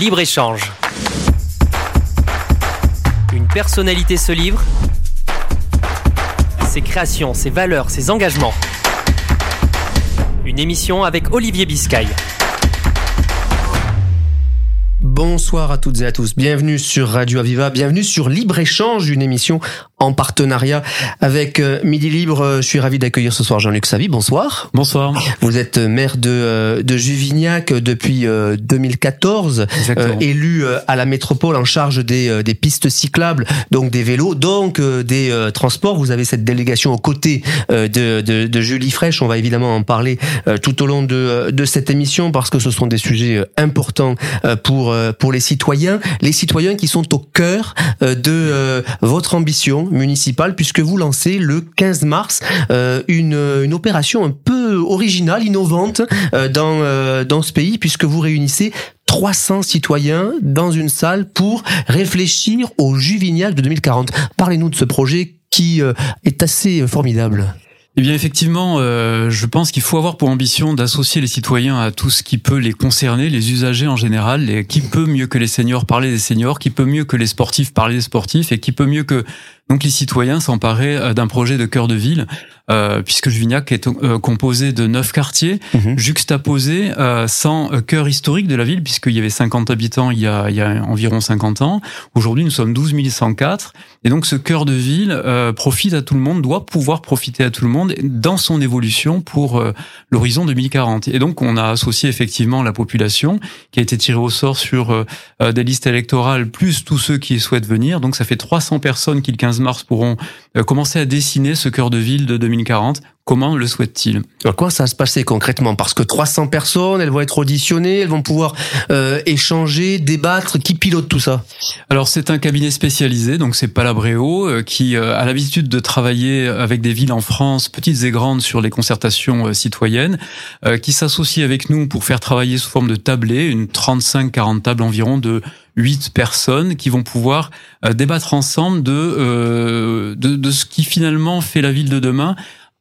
Libre-échange. Une personnalité se livre. Ses créations, ses valeurs, ses engagements. Une émission avec Olivier Biscay. Bonsoir à toutes et à tous. Bienvenue sur Radio Aviva. Bienvenue sur Libre Échange, une émission en partenariat avec euh, Midi Libre. Euh, je suis ravi d'accueillir ce soir Jean-Luc Savy. Bonsoir. Bonsoir. Vous êtes maire de, euh, de Juvignac depuis 2014, élu à la métropole en charge des, des pistes cyclables, donc des vélos, donc des transports. Vous avez cette délégation aux côtés de, de, de Julie Fraîche. On va évidemment en parler tout au long de, de cette émission parce que ce sont des sujets importants pour, pour les citoyens. Les citoyens qui sont au cœur de votre ambition municipale puisque vous lancez le 15 mars euh, une, une opération un peu originale, innovante euh, dans, euh, dans ce pays puisque vous réunissez 300 citoyens dans une salle pour réfléchir au Juvignac de 2040. Parlez-nous de ce projet qui est assez formidable. Eh bien, effectivement, euh, je pense qu'il faut avoir pour ambition d'associer les citoyens à tout ce qui peut les concerner, les usagers en général, qui peut mieux que les seniors parler des seniors, qui peut mieux que les sportifs parler des sportifs, et qui peut mieux que donc les citoyens s'emparer euh, d'un projet de cœur de ville, euh, puisque Juvignac est euh, composé de neuf quartiers mhm. juxtaposés euh, sans euh, cœur historique de la ville, puisqu'il y avait 50 habitants il y a, il y a environ 50 ans. Aujourd'hui, nous sommes 12 104. Et donc ce cœur de ville euh, profite à tout le monde, doit pouvoir profiter à tout le monde dans son évolution pour l'horizon 2040. Et donc on a associé effectivement la population qui a été tirée au sort sur des listes électorales, plus tous ceux qui souhaitent venir. Donc ça fait 300 personnes qui le 15 mars pourront euh, commencer à dessiner ce cœur de ville de 2040 Comment le souhaite-t-il Quoi ça va se passer concrètement? Parce que 300 personnes, elles vont être auditionnées, elles vont pouvoir euh, échanger, débattre. Qui pilote tout ça? Alors c'est un cabinet spécialisé, donc c'est Palabréo, euh, qui euh, a l'habitude de travailler avec des villes en France, petites et grandes, sur les concertations euh, citoyennes, qui s'associe avec nous pour faire travailler sous forme de tablé, une 35-40 tables environ de huit personnes qui vont pouvoir débattre ensemble de, de, de ce qui finalement fait la ville de demain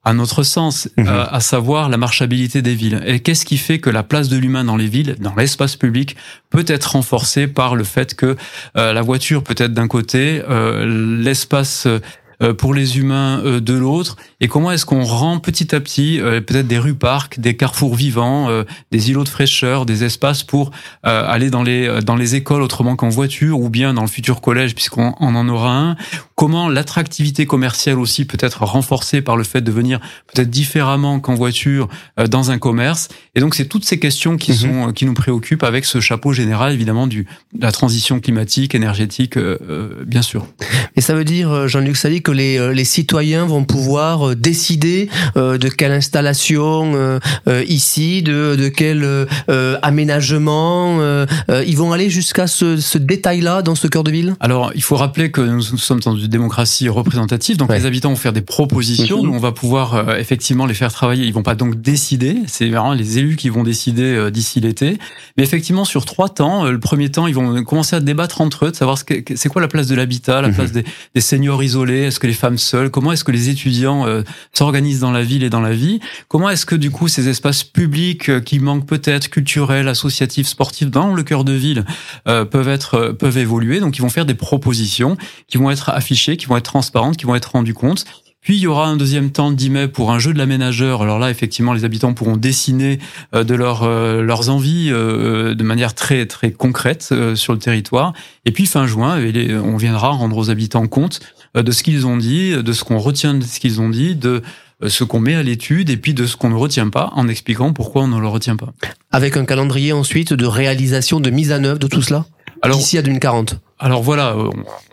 à notre sens, mhm. euh, à savoir la marchabilité des villes. Et qu'est-ce qui fait que la place de l'humain dans les villes, dans l'espace public, peut être renforcée par le fait que euh, la voiture peut être d'un côté, euh, l'espace pour les humains euh, de l'autre et comment est-ce qu'on rend petit à petit euh, peut-être des rues parcs, des carrefours vivants, des îlots de fraîcheur, des espaces pour aller dans les dans les écoles autrement qu'en voiture ou bien dans le futur collège puisqu'on en aura un. Comment l'attractivité commerciale aussi peut être renforcée par le fait de venir peut-être différemment qu'en voiture dans un commerce. Et donc c'est toutes ces questions qui mhm. sont qui nous préoccupent avec ce chapeau général évidemment du de la transition climatique, énergétique, bien sûr. Et ça veut dire Jean-Luc Sally les, euh, les citoyens vont pouvoir euh, décider euh, de quelle installation ici, de, de quel aménagement. ils vont aller jusqu'à ce, ce détail-là dans ce cœur de ville? Alors, il faut rappeler que nous sommes dans une démocratie représentative, donc les habitants vont faire des propositions, nous on va pouvoir effectivement les faire travailler. Ils vont pas donc décider, c'est vraiment les élus qui vont décider d'ici l'été. Mais effectivement, sur trois temps, le premier temps, ils vont commencer à débattre entre eux, de savoir c'est quoi la place de l'habitat, la mhm. place des, des seniors isolés, est-ce que les femmes seules Comment est-ce que les étudiants euh, s'organisent dans la ville et dans la vie? Comment est-ce que du coup ces espaces publics euh, qui manquent peut-être culturels, associatifs, sportifs dans le cœur de ville euh, peuvent être peuvent évoluer? Donc ils vont faire des propositions qui vont être affichées, qui vont être transparentes, qui vont être rendues compte. Puis il y aura un deuxième temps le 10 mai pour un jeu de l'aménageur. Alors là, effectivement, les habitants pourront dessiner de leur, leurs envies de manière très très concrète sur le territoire. Et puis fin juin, on viendra rendre aux habitants compte euh, de ce qu'ils ont dit, de ce qu'on retient de ce qu'ils ont dit, de euh, ce qu'on met à l'étude et puis de ce qu'on ne retient pas en expliquant pourquoi on ne le retient pas. Avec un calendrier ensuite de réalisation, de mise en œuvre de tout cela alors, D'ici à 2040 alors voilà, on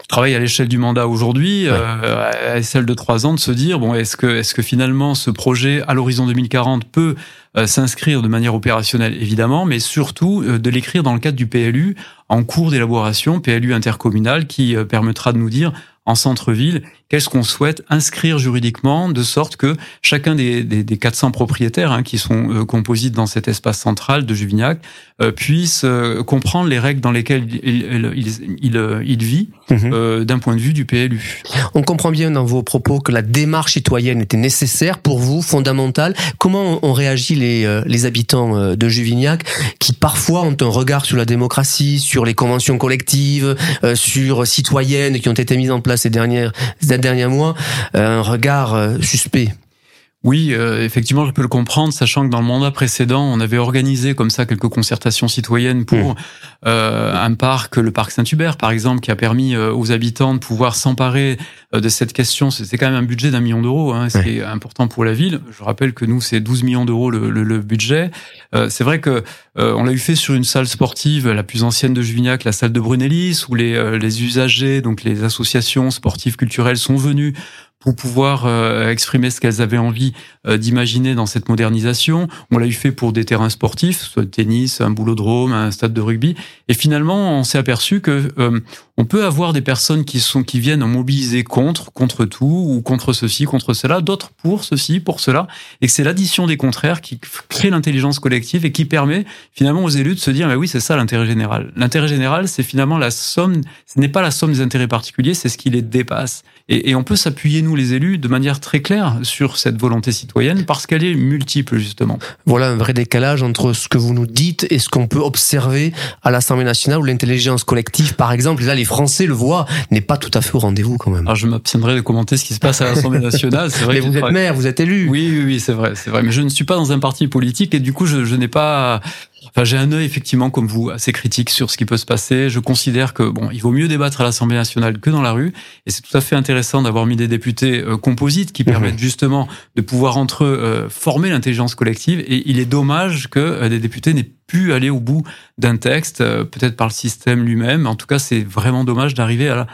travaille à l'échelle du mandat aujourd'hui, euh, à celle de trois ans, de se dire bon, est-ce que est-ce que finalement ce projet à l'horizon 2040 peut s'inscrire de manière opérationnelle? Évidemment, mais surtout de l'écrire dans le cadre du PLU en cours d'élaboration, PLU intercommunal, qui permettra de nous dire en centre-ville, qu'est-ce qu'on souhaite inscrire juridiquement de sorte que chacun des, des, des 400 propriétaires hein, qui sont euh, composites dans cet espace central de Juvignac euh, puisse euh, comprendre les règles dans lesquelles il, il, il, il vit mhm. d'un point de vue du PLU. On comprend bien dans vos propos que la démarche citoyenne était nécessaire pour vous, fondamentale. Comment ont réagi les, les habitants de Juvignac qui parfois ont un regard sur la démocratie, sur les conventions collectives, sur citoyennes qui ont été mises en place ces dernières ces derniers mois, un regard suspect oui, euh, effectivement, je peux le comprendre, sachant que dans le mandat précédent, on avait organisé comme ça quelques concertations citoyennes pour mmh. euh, un parc, le parc Saint-Hubert, par exemple, qui a permis euh, aux habitants de pouvoir s'emparer de cette question. C'était quand même un budget d'un million d'euros, hein, c'est important pour la ville. Je rappelle que nous, c'est 12 millions d'euros le, le, budget. c'est vrai que on l'a eu fait sur une salle sportive, la plus ancienne de Juvignac, la salle de Brunellis, où les, les usagers, donc les associations sportives culturelles, sont venus pour pouvoir euh, exprimer ce qu'elles avaient envie euh, d'imaginer dans cette modernisation. On l'a eu fait pour des terrains sportifs, soit le tennis, un boulodrome, un stade de rugby. Et finalement, on s'est aperçu que euh, on peut avoir des personnes qui sont qui viennent en mobiliser contre, contre tout ou contre ceci, contre cela, d'autres pour ceci, pour cela, et que c'est l'addition des contraires qui crée l'intelligence collective et qui permet finalement aux élus de se dire mais oui c'est ça l'intérêt général. L'intérêt général c'est finalement la somme, ce n'est pas la somme des intérêts particuliers, c'est ce qui les dépasse. Et, et on peut s'appuyer nous les élus de manière très claire sur cette volonté citoyenne parce qu'elle est multiple justement. Voilà un vrai décalage entre ce que vous nous dites et ce qu'on peut observer à l'Assemblée nationale où l'intelligence collective par exemple là les Français le voient, n'est pas tout à fait au rendez-vous quand même. Alors je m'abstiendrai de commenter ce qui se passe à l'Assemblée nationale. C'est vrai. Mais vous êtes maire, vous êtes élu. Oui, oui, oui, c'est vrai, c'est vrai. Mais je ne suis pas dans un parti politique et du coup, je, je n'ai pas Enfin, j'ai un œil effectivement comme vous assez critique sur ce qui peut se passer. Je considère que bon, il vaut mieux débattre à l'Assemblée nationale que dans la rue, et c'est tout à fait intéressant d'avoir mis des députés euh, composites qui mhm. permettent justement de pouvoir entre eux euh, former l'intelligence collective. Et il est dommage que euh, des députés n'aient pu aller au bout d'un texte, peut-être par le système lui-même. En tout cas, c'est vraiment dommage d'arriver à la,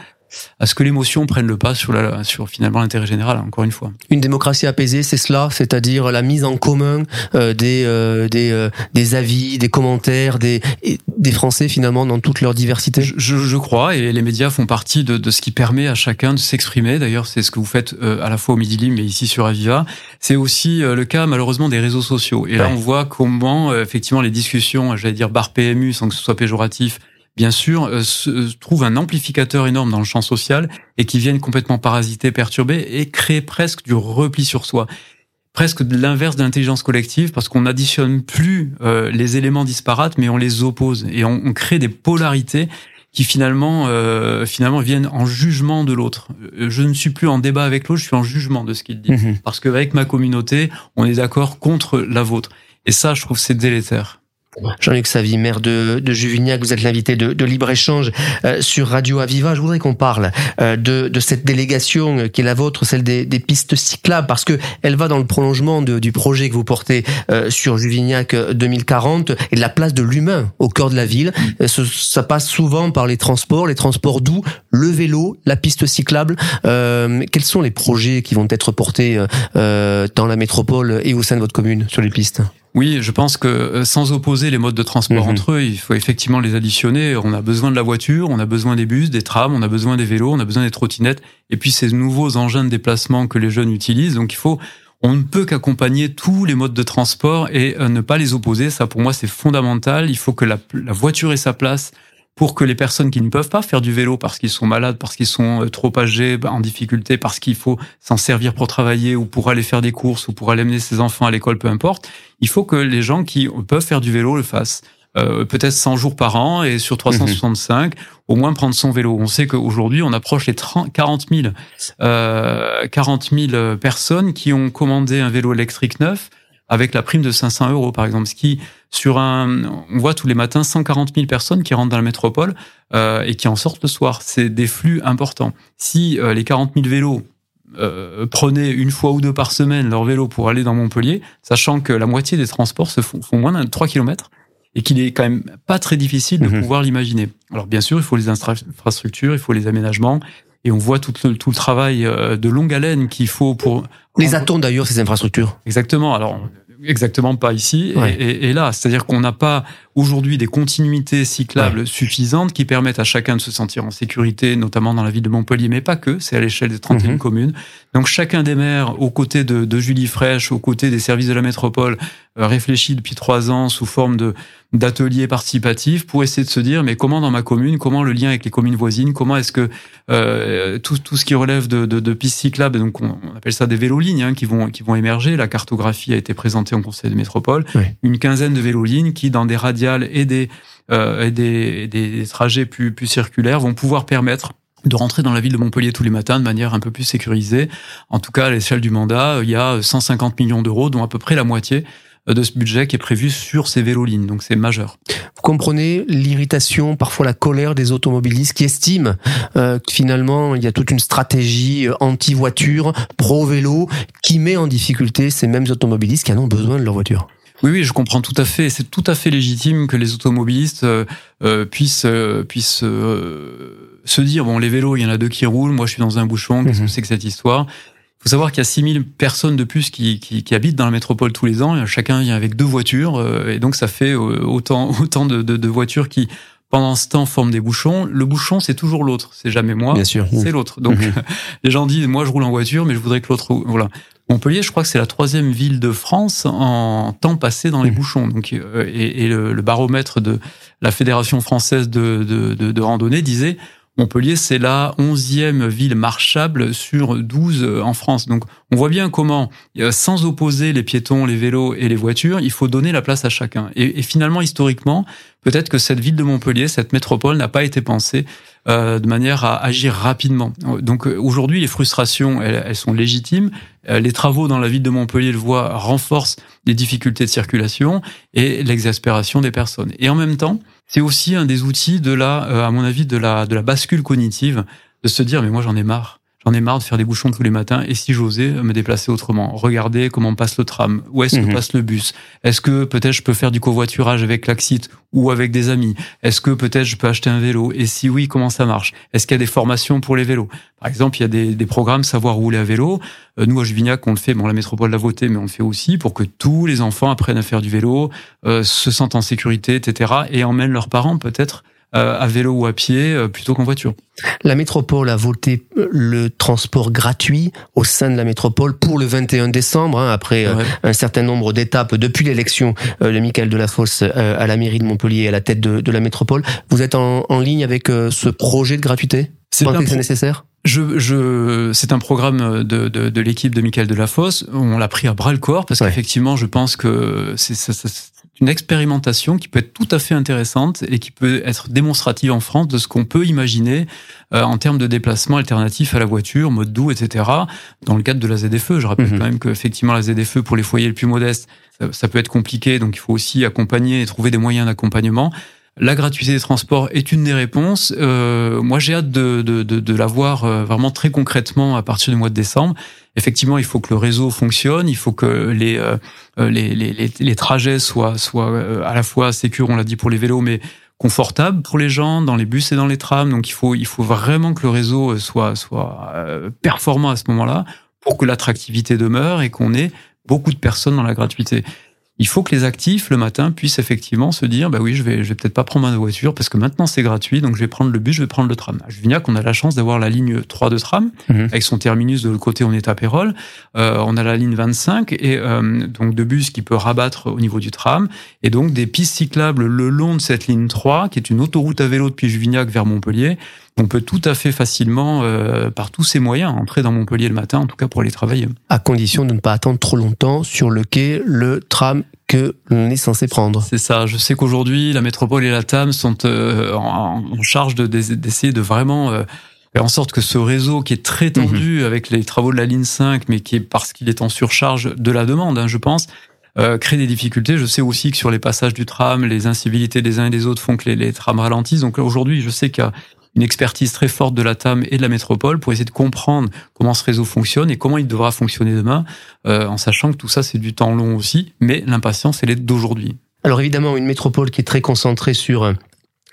à ce que l'émotion prenne le pas sur, la, sur finalement l'intérêt général, encore une fois. Une démocratie apaisée, c'est cela, c'est-à-dire la mise en commun euh, des, euh, des, euh, des avis, des commentaires, des, des Français finalement dans toute leur diversité je, je, crois, et les médias font partie de, de ce qui permet à chacun de s'exprimer. D'ailleurs, c'est ce que vous faites à la fois au Midi Libre, mais ici sur Aviva. C'est aussi le cas malheureusement des réseaux sociaux. Et là, on voit comment effectivement les discussions, j'allais dire bar PMU, sans que ce soit péjoratif, bien sûr, euh, se, euh, trouve un amplificateur énorme dans le champ social et qui viennent complètement parasiter, perturber et créer presque du repli sur soi presque de l'inverse de l'intelligence collective parce qu'on n'additionne plus euh, les éléments disparates mais on les oppose et on, crée des polarités qui finalement finalement viennent en jugement de l'autre. Je ne suis plus en débat avec l'autre, je suis en jugement de ce qu'il dit mmh parce qu'avec ma communauté, on est d'accord contre la vôtre. Et ça, je trouve c'est délétère. Jean-Luc Savy, maire de, de Juvignac, vous êtes l'invité de, de Libre-Échange euh, sur Radio Aviva. Je voudrais qu'on parle euh, de, de, cette délégation euh, qui est la vôtre, celle des, pistes cyclables, parce que elle va dans le prolongement du projet que vous portez sur Juvignac 2040 et de la place de l'humain au cœur de la ville. ça passe souvent par les transports, les transports doux, le vélo, la piste cyclable. quels sont les projets qui vont être portés dans la métropole et au sein de votre commune sur les pistes? Oui, je pense que euh, sans opposer les modes de transport mhm. entre eux, il faut effectivement les additionner. On a besoin de la voiture, on a besoin des bus, des trams, on a besoin des vélos, on a besoin des trottinettes, et puis ces nouveaux engins de déplacement que les jeunes utilisent. Donc il faut, on ne peut qu'accompagner tous les modes de transport et euh, ne pas les opposer. Ça, pour moi, c'est fondamental. Il faut que la, la voiture ait sa place pour que les personnes qui ne peuvent pas faire du vélo parce qu'ils sont malades, parce qu'ils sont euh, trop âgés, bah, en difficulté, parce qu'il faut s'en servir pour travailler ou pour aller faire des courses ou pour aller amener ses enfants à l'école, peu importe, il faut que les gens qui peuvent faire du vélo le fassent. Euh, peut-être 100 jours par an et sur 365, au moins prendre son vélo. On sait qu'aujourd'hui, on approche les 30, 40 000, euh, 40 000 personnes qui ont commandé un vélo électrique neuf avec la prime de 500 euros, par exemple. Ce qui, sur un, on voit tous les matins 140 000 personnes qui rentrent dans la métropole euh, et qui en sortent le soir. C'est des flux importants. Si euh, les 40 000 vélos euh, prenaient une fois ou deux par semaine leur vélo pour aller dans Montpellier, sachant que la moitié des transports se font, font moins de 3 km et qu'il est quand même pas très difficile de mhm. pouvoir l'imaginer. Alors bien sûr, il faut les infrastructures, il faut les aménagements, et on voit tout le, tout le travail de longue haleine qu'il faut pour... Les a-t-on d'ailleurs ces infrastructures Exactement. Alors exactement pas ici et, et, là, c'est-à-dire qu'on n'a pas aujourd'hui des continuités cyclables suffisantes qui permettent à chacun de se sentir en sécurité, notamment dans la ville de Montpellier, mais pas que, c'est à l'échelle des 31 mhm. communes. Donc chacun des maires, aux côtés de, de Julie Fraîche, aux côtés des services de la métropole, euh, réfléchit depuis trois ans sous forme de d'ateliers participatifs pour essayer de se dire mais comment dans ma commune, comment le lien avec les communes voisines, comment est-ce que euh, tout, tout ce qui relève de, de, de pistes cyclables, donc on, appelle ça des vélos-lignes hein, qui vont qui vont émerger. La cartographie a été présentée en conseil de métropole, une quinzaine de vélos-lignes qui dans des et des euh, trajets plus circulaires vont pouvoir permettre de rentrer dans la ville de Montpellier tous les matins de manière un peu plus sécurisée. En tout cas, à l'échelle du mandat, il y a 150 millions d'euros, dont à peu près la moitié de ce budget qui est prévu sur ces vélos-lignes. Donc c'est majeur. Vous comprenez l'irritation, parfois la colère des automobilistes qui estiment euh, que finalement il y a toute une stratégie euh, anti-voiture, pro-vélo, qui met en difficulté ces mêmes automobilistes qui en ont besoin de leur voiture. Oui, oui, je comprends tout à fait. C'est tout à fait légitime que les automobilistes euh, euh puissent, puissent se dire bon, les vélos, il y en a deux qui roulent. Moi, je suis dans un bouchon. Qu'est-ce que mhm. c'est que cette histoire? Faut savoir qu'il y a 6000 personnes de plus qui, qui, qui, habitent dans la métropole tous les ans. Chacun vient avec deux voitures. Euh, et donc, ça fait euh, autant, autant de, de, de voitures qui, pendant ce temps, forment des bouchons. Le bouchon, c'est toujours l'autre. C'est jamais moi. Bien sûr. C'est l'autre. Donc, mhm. les gens disent, moi, je roule en voiture, mais je voudrais que l'autre, voilà. Montpellier, je crois que c'est la troisième ville de France en temps passé dans les mhm. bouchons. Donc, euh, et, et le, le, baromètre de la Fédération française de, de, de, de randonnée disait Montpellier, c'est la onzième ville marchable sur 12 euh, en France. Donc, on voit bien comment, euh, sans opposer les piétons, les vélos et les voitures, il faut donner la place à chacun. Et, finalement, historiquement, peut-être que cette ville de Montpellier, cette métropole, n'a pas été pensée euh, de manière à agir rapidement. Donc, aujourd'hui, les frustrations, elles, sont légitimes. les travaux dans la ville de Montpellier, le voient, renforcent les difficultés de circulation et l'exaspération des personnes. Et en même temps, c'est aussi un des outils de la, euh, à mon avis, de la, de la bascule cognitive, de se dire, mais moi j'en ai marre. J'en ai marre de faire des bouchons tous les matins. Et si j'osais me déplacer autrement, regarder comment passe le tram, où est-ce que mhm. passe le bus, est-ce que peut-être je peux faire du covoiturage avec l'Axit ou avec des amis, est-ce que peut-être je peux acheter un vélo, et si oui, comment ça marche, est-ce qu'il y a des formations pour les vélos? Par exemple, il y a des, des programmes savoir rouler à vélo. Euh, nous à Juvignac, on le fait, bon la métropole l'a voté, mais on le fait aussi pour que tous les enfants apprennent à faire du vélo, euh, se sentent en sécurité, etc. et emmènent leurs parents peut-être à vélo ou à pied euh, plutôt qu'en voiture. La métropole a voté euh, le transport gratuit au sein de la métropole pour le 21 décembre, hein, après un certain nombre d'étapes depuis l'élection de Michael Delafosse à la mairie de Montpellier à la tête de, de la métropole. Vous êtes en, en ligne avec ce projet de gratuité? C'est nécessaire? Je, je, c'est un programme de, de, de l'équipe de Michael Delafosse. On l'a pris à bras le corps parce qu'effectivement, je pense que c'est ça, ça, une expérimentation qui peut être tout à fait intéressante et qui peut être démonstrative en France de ce qu'on peut imaginer euh, en termes de déplacement alternatif à la voiture, mode doux, etc. Dans le cadre de la ZFE, je rappelle mhm. quand même qu'effectivement la ZFE pour les foyers les plus modestes, ça, peut être compliqué, donc il faut aussi accompagner et trouver des moyens d'accompagnement. La gratuité des transports est une des réponses. Euh, moi, j'ai hâte de, de, de, de la voir euh, vraiment très concrètement à partir du mois de décembre. Effectivement, il faut que le réseau fonctionne, il faut que les, euh, les, les, les, trajets soient, soient euh, à la fois sécures, on l'a dit pour les vélos, mais confortables pour les gens dans les bus et dans les trams. Donc, il faut, il faut vraiment que le réseau soit, soit performant à ce moment-là pour que l'attractivité demeure et qu'on ait beaucoup de personnes dans la gratuité il faut que les actifs le matin puissent effectivement se dire bah oui je vais je vais peut-être pas prendre ma voiture parce que maintenant c'est gratuit donc je vais prendre le bus je vais prendre le tram à Juvignac on a la chance d'avoir la ligne 3 de tram mhm. avec son terminus de l'autre côté on est à Pérol euh, on a la ligne 25 et euh, donc de bus qui peut rabattre au niveau du tram et donc des pistes cyclables le long de cette ligne 3 qui est une autoroute à vélo depuis Juvignac vers Montpellier on peut tout à fait facilement, euh, par tous ces moyens, entrer dans Montpellier le matin, en tout cas pour aller travailler. À condition de ne pas attendre trop longtemps sur le quai, le tram que l'on est censé prendre. C'est ça. Je sais qu'aujourd'hui, la métropole et la TAM sont euh, en, charge d'essayer de, vraiment euh, faire en sorte que ce réseau qui est très tendu mhm. avec les travaux de la ligne 5, mais qui est parce qu'il est en surcharge de la demande, hein, je pense, euh, crée des difficultés. Je sais aussi que sur les passages du tram, les incivilités des uns et des autres font que les, les trams ralentissent. Donc aujourd'hui, je sais qu'il y a une expertise très forte de la TAM et de la métropole pour essayer de comprendre comment ce réseau fonctionne et comment il devra fonctionner demain, euh, en sachant que tout ça c'est du temps long aussi, mais l'impatience elle est d'aujourd'hui. Alors évidemment, une métropole qui est très concentrée sur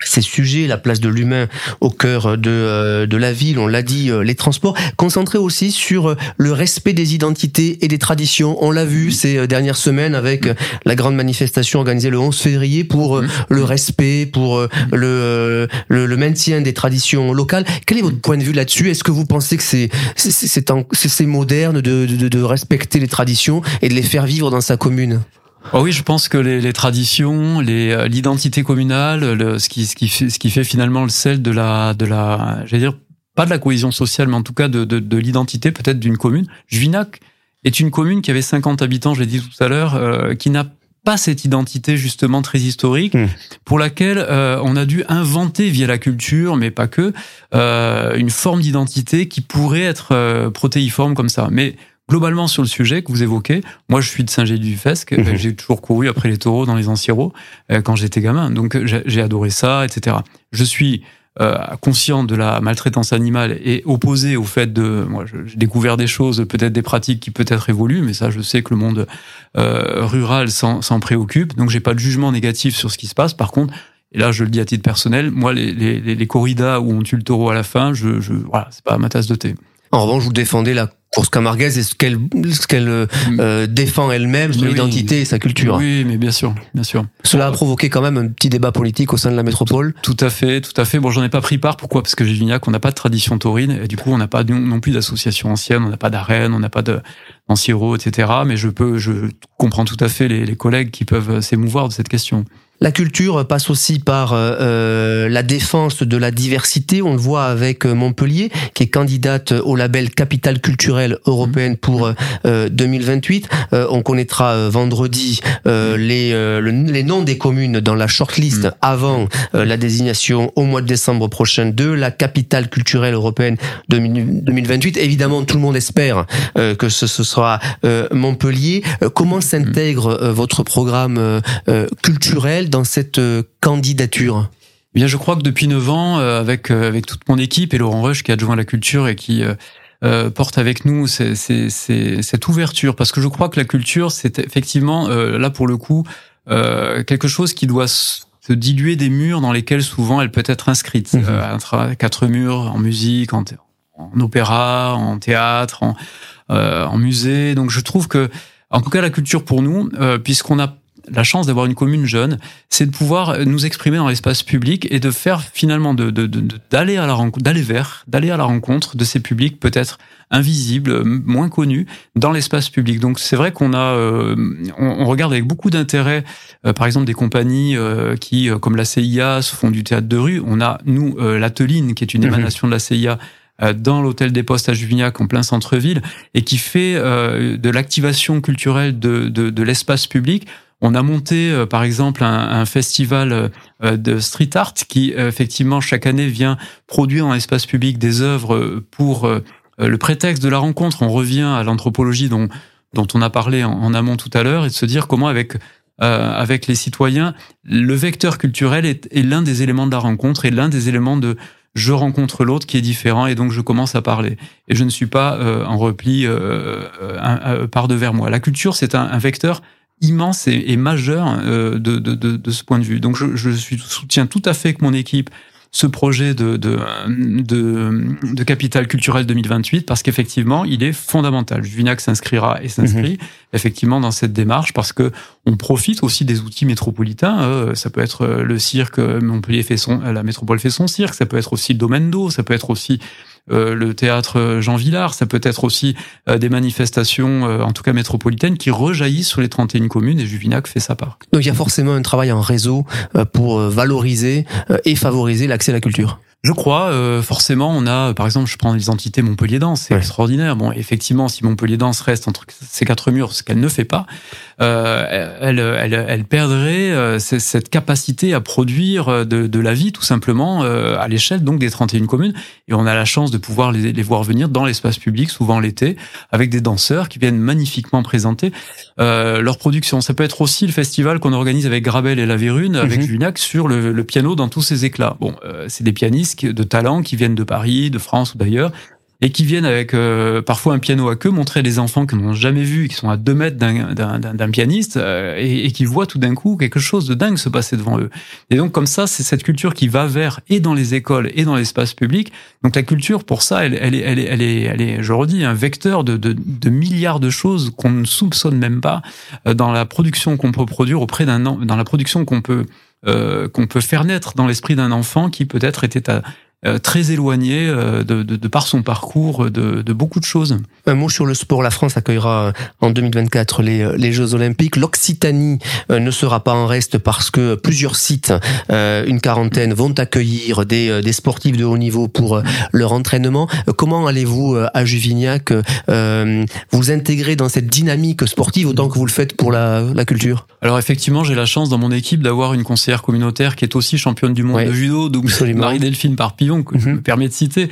ces sujets, la place de l'humain au cœur de, euh, de la ville, on l'a dit, euh, les transports, concentré aussi sur euh, le respect des identités et des traditions. On l'a vu ces dernières semaines avec la grande manifestation organisée le 11 février pour le respect, pour le, le, maintien des traditions locales. Quel est votre point de vue là-dessus? Est-ce que vous pensez que c'est c'est moderne de, de, de respecter les traditions et de les faire vivre dans sa commune? Oh oui, je pense que les, les traditions, euh, l'identité communale, le, ce, qui, ce, qui fait, ce qui fait finalement le sel de la, de la, j'allais dire, pas de la cohésion sociale, mais en tout cas de, de, de l'identité peut-être d'une commune. Juvinac est une commune qui avait 50 habitants, je l'ai dit tout à l'heure, euh, qui n'a pas cette identité justement très historique, mmh. pour laquelle euh, on a dû inventer via la culture, mais pas que, euh, une forme d'identité qui pourrait être protéiforme comme ça. Mais globalement sur le sujet que vous évoquez, moi je suis de Saint-Gély-du-Fesque, mhm. j'ai toujours couru après les taureaux dans les ancireaux euh, quand j'étais gamin, donc j'ai adoré ça, etc. Je suis euh, conscient de la maltraitance animale et opposé au fait de, moi j'ai découvert des choses, peut-être des pratiques qui peut-être évoluent, mais ça je sais que le monde euh, rural s'en préoccupe, donc j'ai pas de jugement négatif sur ce qui se passe. Par contre, et là, je le dis à titre personnel, moi, les, les, les corridas où on tue le taureau à la fin, je, je voilà, c'est pas ma tasse de thé. En revanche, vous défendez la course camarguaise et ce qu'elle ce qu'elle euh, mm. défend elle-même, son identité et sa culture. Oui, mais bien sûr, bien sûr. Cela a provoqué quand même un petit débat politique au sein de la métropole. Tout à fait, tout à fait. Bon, j'en ai pas pris part. Pourquoi? Parce que Givignac, on n'a pas de tradition taurine et du coup, on n'a pas non plus d'association ancienne, on n'a pas d'arène, on n'a pas de etc. Mais je peux, je comprends tout à fait les, les collègues qui peuvent s'émouvoir de cette question. La culture passe aussi par euh, euh, la défense de la diversité. On le voit avec euh, Montpellier, qui est candidate au label Capitale culturelle européenne pour 2028. on connaîtra vendredi les, les noms des communes dans la shortlist mm. avant la désignation au mois de décembre prochain de la capitale culturelle européenne 2028. Évidemment, tout le monde espère que ce, ce sera Montpellier. comment s'intègre votre programme culturel dans cette euh, candidature? Eh Bien, je crois que depuis 9 ans, euh, avec euh, avec toute mon équipe et Laurent Rush qui est adjoint à la culture et qui porte avec nous cette ouverture, parce que je crois que la culture, c'est effectivement là pour le coup quelque chose qui doit se diluer des murs dans lesquels souvent elle peut être inscrite, mmh. quatre murs en musique, en, en opéra, en théâtre, en, en musée. Donc je trouve que en tout cas, la culture pour nous, puisqu'on a la chance d'avoir une commune jeune, c'est de pouvoir nous exprimer dans l'espace public et de faire finalement de, d'aller à la rencontre, d'aller vers, d'aller à la rencontre de ces publics peut-être invisibles, moins connus dans l'espace public. Donc c'est vrai qu'on a, euh, on, regarde avec beaucoup d'intérêt, euh, par exemple des compagnies euh, qui, comme la CIA, se font du théâtre de rue. On a nous l'Ateline, qui est une mhm. émanation de la CIA dans l'hôtel des Postes à Juvignac en plein centre-ville et qui fait de l'activation culturelle de, de l'espace public on a monté, euh, par exemple, un, festival euh, de street art qui, euh, effectivement, chaque année vient produire dans l'espace public des œuvres pour le prétexte de la rencontre. On revient à l'anthropologie dont, dont on a parlé en, amont tout à l'heure et de se dire comment, avec avec les citoyens, le vecteur culturel est, l'un des éléments de la rencontre et l'un des éléments de je rencontre l'autre qui est différent et donc je commence à parler. Et je ne suis pas en repli par devers moi. La culture, c'est un, un, vecteur immense et, majeur euh, de, de, de, de, ce point de vue. Donc je, je suis, soutiens tout à fait avec mon équipe ce projet de, de, de, de capital culturel 2028 parce qu'effectivement, il est fondamental. Juvinac s'inscrira et s'inscrit mhm. effectivement dans cette démarche parce que on profite aussi des outils métropolitains. Euh, ça peut être le cirque, Montpellier fait son, la métropole fait son cirque, ça peut être aussi le domaine d'eau, ça peut être aussi euh, le théâtre Jean Villard, ça peut être aussi euh, des manifestations, euh, en tout cas métropolitaines, qui rejaillissent sur les 31 communes et Juvinac fait sa part. Donc il y a forcément un travail en réseau pour valoriser et favoriser l'accès à la culture. Je crois, euh, forcément, on a, par exemple, je prends les entités Montpellier Danse, c'est extraordinaire. Bon, effectivement, si Montpellier Danse reste entre ces quatre murs, ce qu'elle ne fait pas, euh, elle, elle, elle, perdrait euh, cette capacité à produire euh, de, de la vie, tout simplement, euh, à l'échelle donc des 31 communes. Et on a la chance de pouvoir les, les voir venir dans l'espace public, souvent l'été, avec des danseurs qui viennent magnifiquement présenter leur production. Ça peut être aussi le festival qu'on organise avec Grabel et La Vérune, avec mm sur le, le, piano dans tous ses éclats. Bon, c'est des pianistes de talent qui viennent de Paris, de France ou d'ailleurs, et qui viennent avec euh, parfois un piano à queue montrer des enfants qui n'ont jamais vu, qui sont à deux mètres d'un pianiste euh, et, qui voient tout d'un coup quelque chose de dingue se passer devant eux. Et donc comme ça, c'est cette culture qui va vers et dans les écoles et dans l'espace public. Donc la culture, pour ça, elle, est, elle, est, elle, est, je redis, un vecteur de, de, milliards de choses qu'on ne soupçonne même pas euh, dans la production qu'on peut produire auprès d'un dans la production qu'on peut qu'on peut faire naître dans l'esprit d'un enfant qui peut-être était à, euh, très éloigné euh, de, de, de, par son parcours de, de, beaucoup de choses. Un mot sur le sport. La France accueillera euh, en 2024 les, les Jeux Olympiques. L'Occitanie ne sera pas en reste parce que plusieurs sites, une quarantaine, vont accueillir des, des sportifs de haut niveau pour leur entraînement. Comment allez-vous à Juvignac vous intégrer dans cette dynamique sportive autant que vous le faites pour la, la culture? Alors effectivement, j'ai la chance dans mon équipe d'avoir une conseillère communautaire qui est aussi championne du monde de judo, donc Marie-Delphine Parpillon que je mhm. me permets de citer.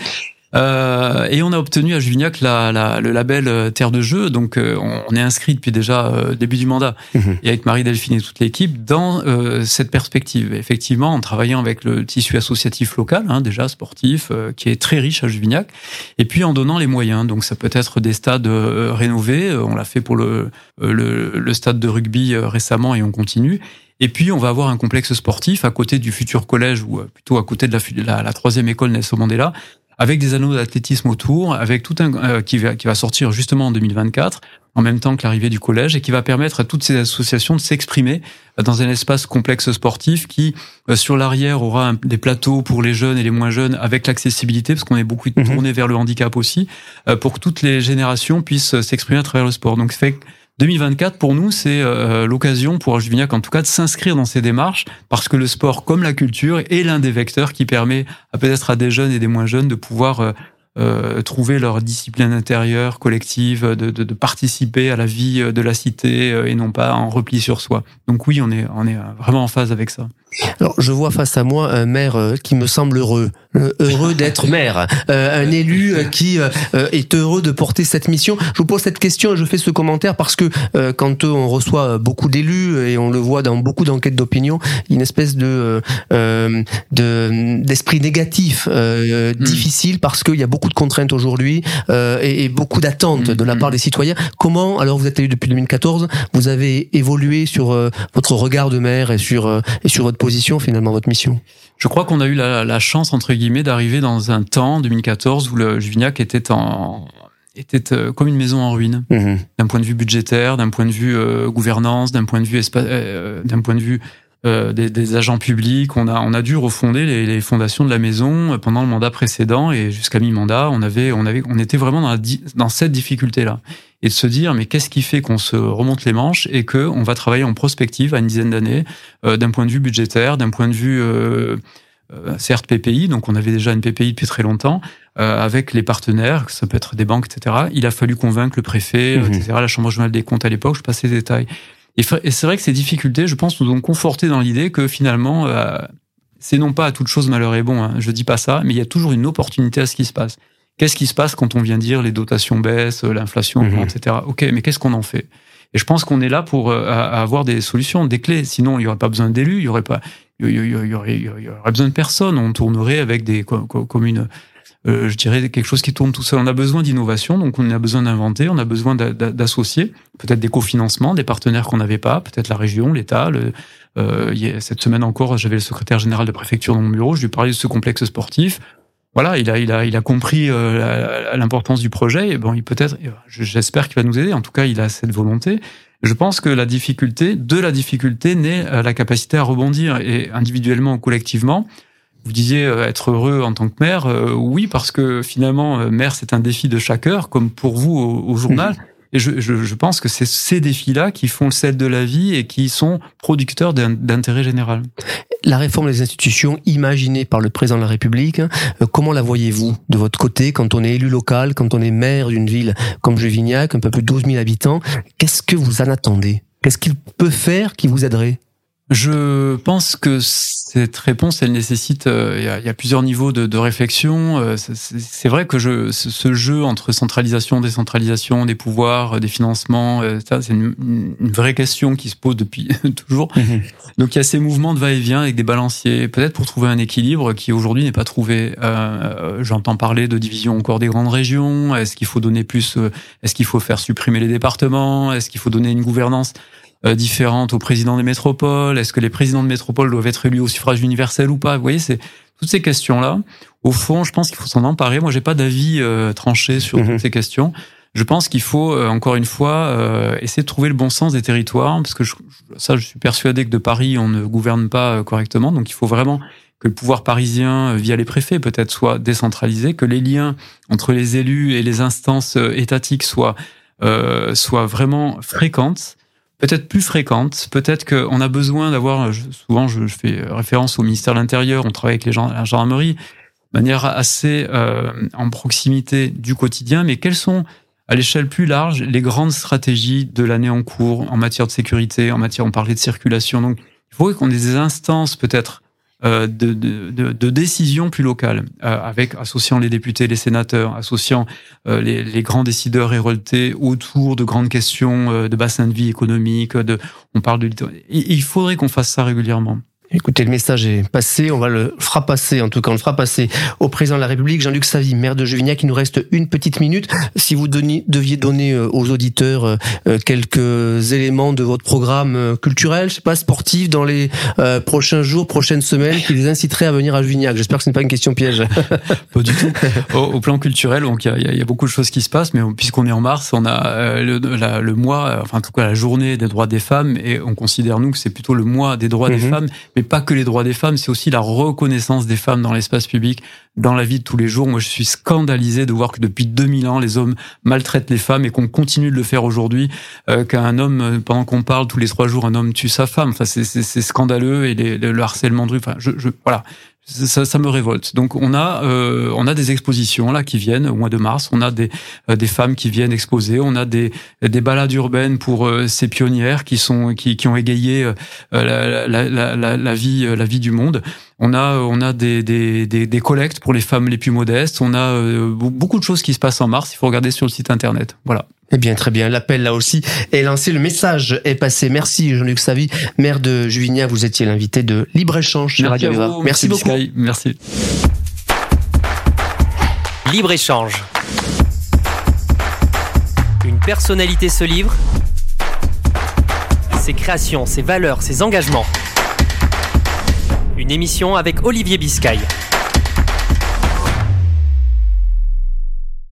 Euh, et on a obtenu à Juvignac la, la, le label euh, Terre de Jeu, donc euh, on est inscrit depuis déjà euh, début du mandat, mhm. et avec Marie Delphine et toute l'équipe dans cette perspective. Effectivement, en travaillant avec le tissu associatif local, hein, déjà sportif, qui est très riche à Juvignac, et puis en donnant les moyens. Donc ça peut être des stades rénovés, on l'a fait pour le, le, le, stade de rugby récemment et on continue. Et puis, on va avoir un complexe sportif à côté du futur collège, ou euh, plutôt à côté de la, la, troisième école Nelson Mandela, avec des anneaux d'athlétisme autour, avec tout un euh, qui, va, qui va sortir justement en 2024, en même temps que l'arrivée du collège, et qui va permettre à toutes ces associations de s'exprimer dans un espace complexe sportif qui, euh, sur l'arrière, aura des plateaux pour les jeunes et les moins jeunes, avec l'accessibilité, parce qu'on est beaucoup mhm. tourné vers le handicap aussi, pour que toutes les générations puissent s'exprimer à travers le sport. Donc, fait 2024, pour nous, c'est euh, l'occasion pour Juvignac, en tout cas, de s'inscrire dans ces démarches, parce que le sport, comme la culture, est l'un des vecteurs qui permet peut-être à des jeunes et des moins jeunes de pouvoir euh, euh, trouver leur discipline intérieure, collective, de, de, de, participer à la vie de la cité et non pas en repli sur soi. Donc oui, on est, on est vraiment en phase avec ça. Alors, je vois face à moi un maire euh, qui me semble heureux, euh, heureux d'être maire, euh, un élu qui est heureux de porter cette mission. Je vous pose cette question et je fais ce commentaire parce que quand on reçoit beaucoup d'élus et on le voit dans beaucoup d'enquêtes d'opinion, une espèce de d'esprit négatif, hmm. difficile parce qu'il y a beaucoup de contraintes aujourd'hui et, beaucoup d'attentes de la part hmm. des citoyens. Comment, alors vous êtes élu depuis 2014, vous avez évolué sur votre regard de maire et sur et sur votre position finalement, votre mission? Je crois qu'on a eu la, chance, entre guillemets, d'arriver dans un temps, 2014, où le Juvignac était en était euh, comme une maison en ruine, mhm. d'un point de vue budgétaire, d'un point de vue euh, gouvernance, d'un point de vue euh, d'un point de vue des, agents publics. On a on a dû refonder les, fondations de la maison pendant le mandat précédent et jusqu'à mi-mandat, on avait on avait on était vraiment dans, dans cette difficulté là et de se dire mais qu'est-ce qui fait qu'on se remonte les manches et que on va travailler en prospective à une dizaine d'années euh, d'un point de vue budgétaire, d'un point de vue euh, euh certes PPI, donc on avait déjà une PPI depuis très longtemps, euh, avec les partenaires, ça peut être des banques, etc. Il a fallu convaincre le préfet, mmh. etc., la Chambre régionale des comptes à l'époque, je passe les détails. Et, c'est vrai que ces difficultés, je pense, nous ont conforté dans l'idée que finalement, c'est non pas à toute chose malheur est bon, hein, je dis pas ça, mais il y a toujours une opportunité à ce qui se passe. Qu'est-ce qui se passe quand on vient dire les dotations baissent, euh, l'inflation mhm. etc. Ok, mais qu'est-ce qu'on en fait? Et je pense qu'on est là pour euh, avoir des solutions, des clés. Sinon, il n'y aurait pas besoin d'élus, il y aurait pas, il y aurait, il y aurait besoin de personnes. On tournerait avec des communes. Euh, je dirais quelque chose qui tourne tout seul. On a besoin d'innovation, donc on a besoin d'inventer, on a besoin d'associer, peut-être des cofinancements, des partenaires qu'on n'avait pas, peut-être la région, l'État. Euh, cette semaine encore, j'avais le secrétaire général de préfecture dans mon bureau, je lui parlais de ce complexe sportif voilà, il a, compris euh, l'importance du projet. Et bon, il peut-être, j'espère qu'il va nous aider. En tout cas, il a cette volonté. Je pense que la difficulté, de la difficulté, naît la capacité à rebondir et individuellement ou collectivement. Vous disiez euh, être heureux en tant que maire, oui, parce que finalement, maire, c'est un défi de chaque heure, comme pour vous au, journal. Et je, je, je pense que c'est ces défis-là qui font le sel de la vie et qui sont producteurs d'intérêt général. La réforme des institutions imaginée par le président de la République, euh, comment la voyez-vous de votre côté quand on est élu local, quand on est maire d'une ville comme Jevignac, un peu plus de 12 000 habitants? Qu'est-ce que vous en attendez? Qu'est-ce qu'il peut faire qui vous aiderait? Je pense que cette réponse, elle nécessite, euh, il y, a, plusieurs niveaux de, réflexion. Euh, c'est vrai que je, ce, jeu entre centralisation, décentralisation, des pouvoirs, des financements, c'est une, vraie question qui se pose depuis toujours. Mhm. Donc il y a ces mouvements de va-et-vient avec des balanciers, peut-être pour trouver un équilibre qui aujourd'hui n'est pas trouvé. J'entends parler de division encore des grandes régions. Est-ce qu'il faut donner plus Est-ce qu'il faut faire supprimer les départements? Est-ce qu'il faut donner une gouvernance? euh, différentes au président des métropoles? Est-ce que les présidents de métropole doivent être élus au suffrage universel ou pas? Vous voyez, c'est toutes ces questions-là. Au fond, je pense qu'il faut s'en emparer. Moi, j'ai pas d'avis euh, tranché sur mhm. toutes ces questions. Je pense qu'il faut euh, encore une fois essayer de trouver le bon sens des territoires, parce que je, ça, je suis persuadé que de Paris, on ne gouverne pas correctement. Donc, il faut vraiment que le pouvoir parisien, via les préfets peut-être, soit décentralisé, que les liens entre les élus et les instances étatiques soient soient vraiment fréquentes peut-être plus fréquente. Peut-être qu'on a besoin d'avoir, souvent je fais référence au ministère de l'Intérieur, on travaille avec les gens, la gendarmerie, de manière assez euh, en proximité du quotidien, mais quelles sont à l'échelle plus large les grandes stratégies de l'année en cours en matière de sécurité, en matière, on parlait de circulation. Donc, il faut qu'on ait des instances peut-être euh, de, de, de, décisions plus locales, euh, avec associant les députés, les sénateurs, associant euh, les, les, grands décideurs et autour de grandes questions de bassin de vie économique. De, on parle de il faudrait qu'on fasse ça régulièrement. Écoutez, le message est passé, on va le fera passer, en tout cas on le fera passer au président de la République, Jean-Luc Savy, maire de Juvignac. Il nous reste une petite minute. Si vous deviez donner euh, aux auditeurs euh, euh, quelques éléments de votre programme culturel, je sais pas, sportif, dans les prochains jours, prochaines semaines, qui les inciteraient à venir à Juvignac. J'espère que ce n'est pas une question piège. pas du tout. Au, plan culturel, donc il y, a, beaucoup de choses qui se passent, mais puisqu'on est en mars, on a le, le, mois, enfin en tout cas la journée des droits des femmes, et on considère nous que c'est plutôt le mois des droits des mhm. femmes mais pas que les droits des femmes, c'est aussi la reconnaissance des femmes dans l'espace public, dans la vie de tous les jours. Moi, je suis scandalisé de voir que depuis 2000 ans, les hommes maltraitent les femmes et qu'on continue de le faire aujourd'hui, euh, qu'un homme, euh, pendant qu'on parle tous les trois jours, un homme tue sa femme. Enfin, c'est scandaleux et le harcèlement de rue. Enfin, je, je voilà ça, ça, me révolte. Donc on a euh, on a des expositions là qui viennent au mois de mars. On a des euh, des femmes qui viennent exposer. On a des des balades urbaines pour euh, ces pionnières qui sont qui qui ont égayé euh, la, la, la, la, vie la vie du monde. On a on a des des des, des collectes pour les femmes les plus modestes. On a beaucoup de choses qui se passent en mars. Il faut regarder sur le site internet. Voilà. Eh bien, très bien. L'appel là aussi est lancé. Le message est passé. Merci Jean-Luc Savy, maire de Juvigna. Vous étiez l'invité de Libre Échange chez Radio Merci, merci beaucoup. Merci. Libre Échange. Une personnalité se livre. Ses créations, ses valeurs, ses engagements. Émission avec Olivier Biscay.